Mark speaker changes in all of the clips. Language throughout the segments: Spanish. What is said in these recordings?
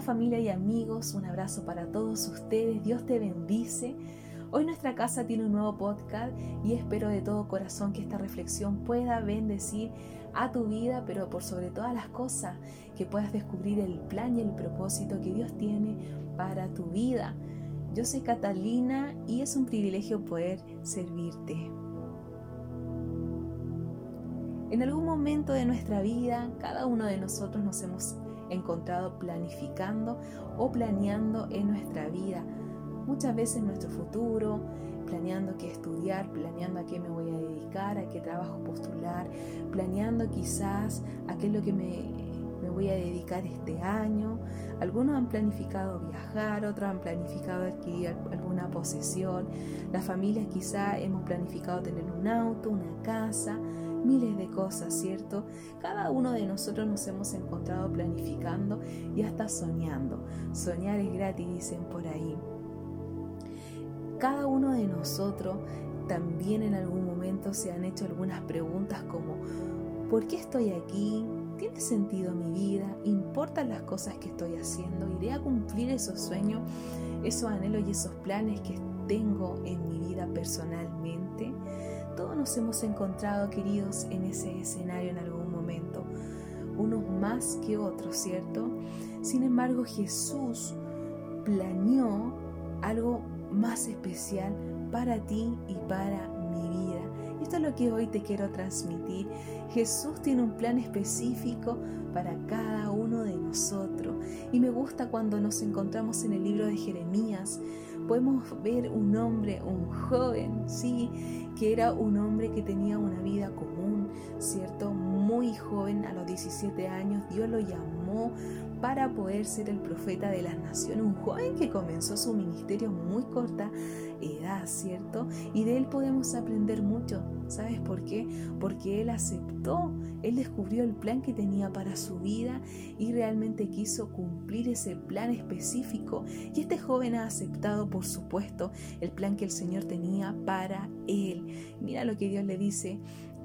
Speaker 1: Familia y amigos, un abrazo para todos ustedes. Dios te bendice. Hoy nuestra casa tiene un nuevo podcast y espero de todo corazón que esta reflexión pueda bendecir a tu vida, pero por sobre todas las cosas, que puedas descubrir el plan y el propósito que Dios tiene para tu vida. Yo soy Catalina y es un privilegio poder servirte. En algún momento de nuestra vida, cada uno de nosotros nos hemos encontrado planificando o planeando en nuestra vida. Muchas veces nuestro futuro, planeando qué estudiar, planeando a qué me voy a dedicar, a qué trabajo postular, planeando quizás a qué es lo que me, me voy a dedicar este año. Algunos han planificado viajar, otros han planificado adquirir alguna posesión. Las familias quizás hemos planificado tener un auto, una casa miles de cosas, ¿cierto? Cada uno de nosotros nos hemos encontrado planificando y hasta soñando. Soñar es gratis, dicen por ahí. Cada uno de nosotros también en algún momento se han hecho algunas preguntas como, ¿por qué estoy aquí? ¿Tiene sentido mi vida? ¿Importan las cosas que estoy haciendo? ¿Iré a cumplir esos sueños, esos anhelos y esos planes que tengo en mi vida personalmente? Todos nos hemos encontrado, queridos, en ese escenario en algún momento, unos más que otros, ¿cierto? Sin embargo, Jesús planeó algo más especial para ti y para mi vida. Esto es lo que hoy te quiero transmitir. Jesús tiene un plan específico para cada uno de nosotros. Y me gusta cuando nos encontramos en el libro de Jeremías, podemos ver un hombre, un joven, sí, que era un hombre que tenía una vida común, ¿cierto? Muy joven, a los 17 años, Dios lo llamó para poder ser el profeta de las naciones, un joven que comenzó su ministerio muy corta edad, ¿cierto? Y de él podemos aprender mucho. ¿Sabes por qué? Porque él aceptó, él descubrió el plan que tenía para su vida y realmente quiso cumplir ese plan específico. Y este joven ha aceptado, por supuesto, el plan que el Señor tenía para él. Mira lo que Dios le dice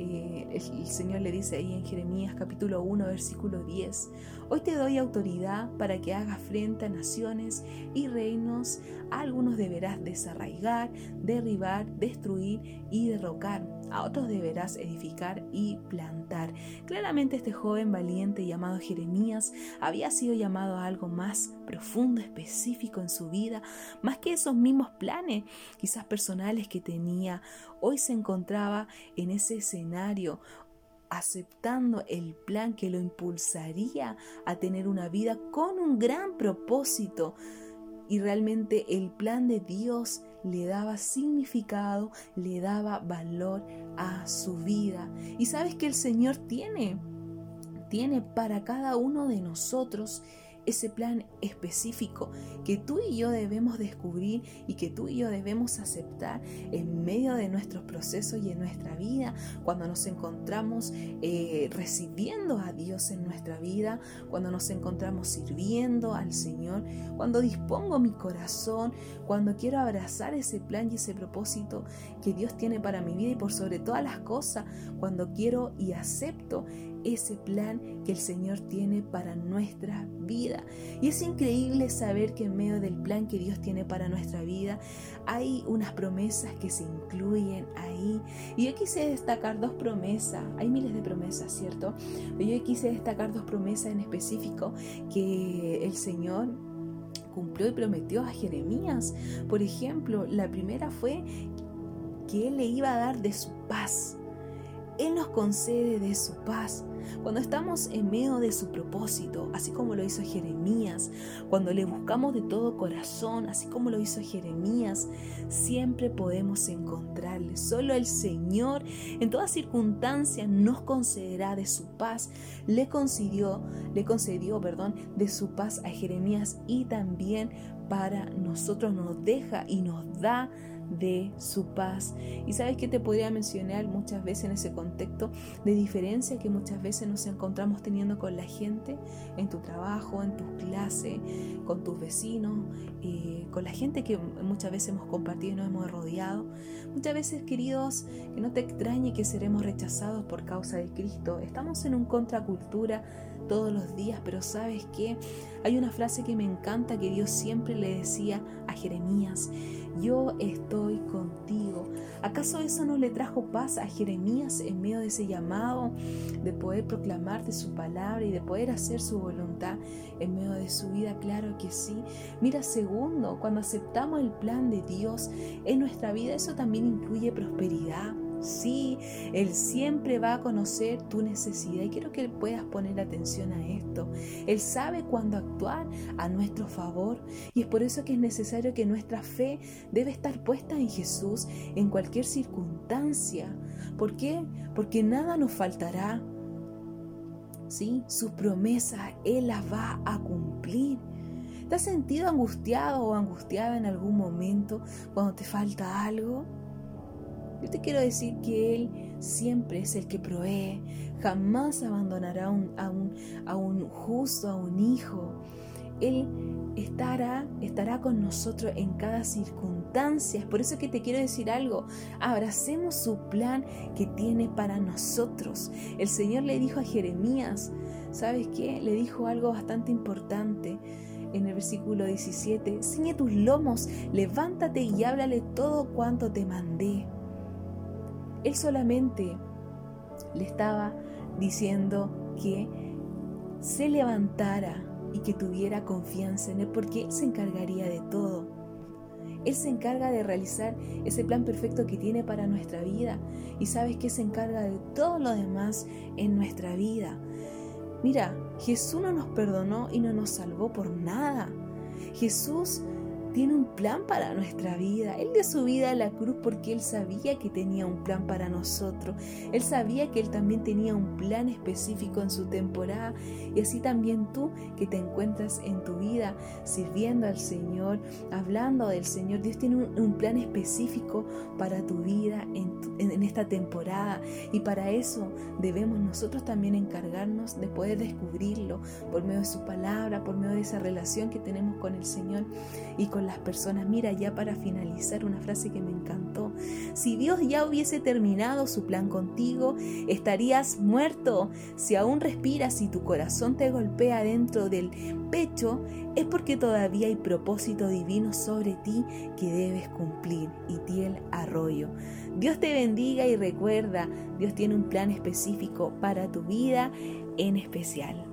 Speaker 1: eh, el, Señor le dice ahí en Jeremías capítulo 1 versículo 10, hoy te doy autoridad para que hagas frente a naciones y reinos, algunos deberás desarraigar, derribar, destruir y derrocar a otros deberás edificar y plantar. Claramente este joven valiente llamado Jeremías había sido llamado a algo más profundo, específico en su vida, más que esos mismos planes, quizás personales que tenía. Hoy se encontraba en ese escenario aceptando el plan que lo impulsaría a tener una vida con un gran propósito y realmente el plan de Dios le daba significado, le daba valor a su vida. Y sabes que el Señor tiene, tiene para cada uno de nosotros ese plan específico que tú y yo debemos descubrir y que tú y yo debemos aceptar en medio de nuestros procesos y en nuestra vida, cuando nos encontramos eh, recibiendo a Dios en nuestra vida, cuando nos encontramos sirviendo al Señor, cuando dispongo mi corazón, cuando quiero abrazar ese plan y ese propósito que Dios tiene para mi vida y por sobre todas las cosas, cuando quiero y acepto ese plan que el Señor tiene para nuestra vida. Y es increíble saber que en medio del plan que Dios tiene para nuestra vida hay unas promesas que se incluyen ahí. Y yo quise destacar dos promesas, hay miles de promesas, ¿cierto? Pero yo quise destacar dos promesas en específico que el Señor cumplió y prometió a Jeremías. Por ejemplo, la primera fue que Él le iba a dar de su paz. Él nos concede de su paz. Cuando estamos en medio de su propósito, así como lo hizo Jeremías, cuando le buscamos de todo corazón, así como lo hizo Jeremías, siempre podemos encontrarle. Solo el Señor en toda circunstancia nos concederá de su paz. Le concedió, le concedió, perdón, de su paz a Jeremías y también para nosotros nos deja y nos da de su paz. Y sabes que te podría mencionar muchas veces en ese contexto de diferencia que muchas veces nos encontramos teniendo con la gente en tu trabajo, en tus clases, con tus vecinos, eh, con la gente que muchas veces hemos compartido y nos hemos rodeado. Muchas veces, queridos, que no te extrañe que seremos rechazados por causa de Cristo. Estamos en un contracultura todos los días, pero sabes que hay una frase que me encanta que Dios siempre le decía a Jeremías, yo estoy contigo. ¿Acaso eso no le trajo paz a Jeremías en medio de ese llamado de poder proclamar de su palabra y de poder hacer su voluntad en medio de su vida? Claro que sí. Mira, segundo, cuando aceptamos el plan de Dios en nuestra vida, eso también incluye prosperidad Sí, Él siempre va a conocer tu necesidad y quiero que puedas poner atención a esto. Él sabe cuándo actuar a nuestro favor y es por eso que es necesario que nuestra fe debe estar puesta en Jesús en cualquier circunstancia. ¿Por qué? Porque nada nos faltará. ¿Sí? Sus promesas Él las va a cumplir. ¿Te has sentido angustiado o angustiada en algún momento cuando te falta algo? Yo te quiero decir que Él siempre es el que provee, jamás abandonará a un, justo, a un hijo. Él estará, estará con nosotros en cada circunstancia. Por eso que te quiero decir algo. Abracemos su plan que tiene para nosotros. El Señor le dijo a Jeremías, ¿sabes qué? Le dijo algo bastante importante en el versículo 17. Ciñe tus lomos, levántate y háblale todo cuanto te mandé. Él solamente le estaba diciendo que se levantara y que tuviera confianza en Él, porque Él se encargaría de todo. Él se encarga de realizar ese plan perfecto que tiene para nuestra vida y sabes que se encarga de todo lo demás en nuestra vida. Mira, Jesús no nos perdonó y no nos salvó por nada. Jesús tiene un plan para nuestra vida. Él dio su vida a la cruz porque Él sabía que tenía un plan para nosotros. Él sabía que Él también tenía un plan específico en su temporada. Y así también tú que te encuentras en tu vida sirviendo al Señor, hablando del Señor. Dios tiene un, plan específico para tu vida en, esta temporada. Y para eso debemos nosotros también encargarnos de poder descubrirlo por medio de su palabra, por medio de esa relación que tenemos con el Señor y las personas. Mira, ya para finalizar, una frase que me encantó. Si Dios ya hubiese terminado su plan contigo, estarías muerto. Si aún respiras y tu corazón te golpea dentro del pecho, es porque todavía hay propósito divino sobre ti que debes cumplir. Y Tiel Arroyo. Dios te bendiga y recuerda, Dios tiene un plan específico para tu vida en especial.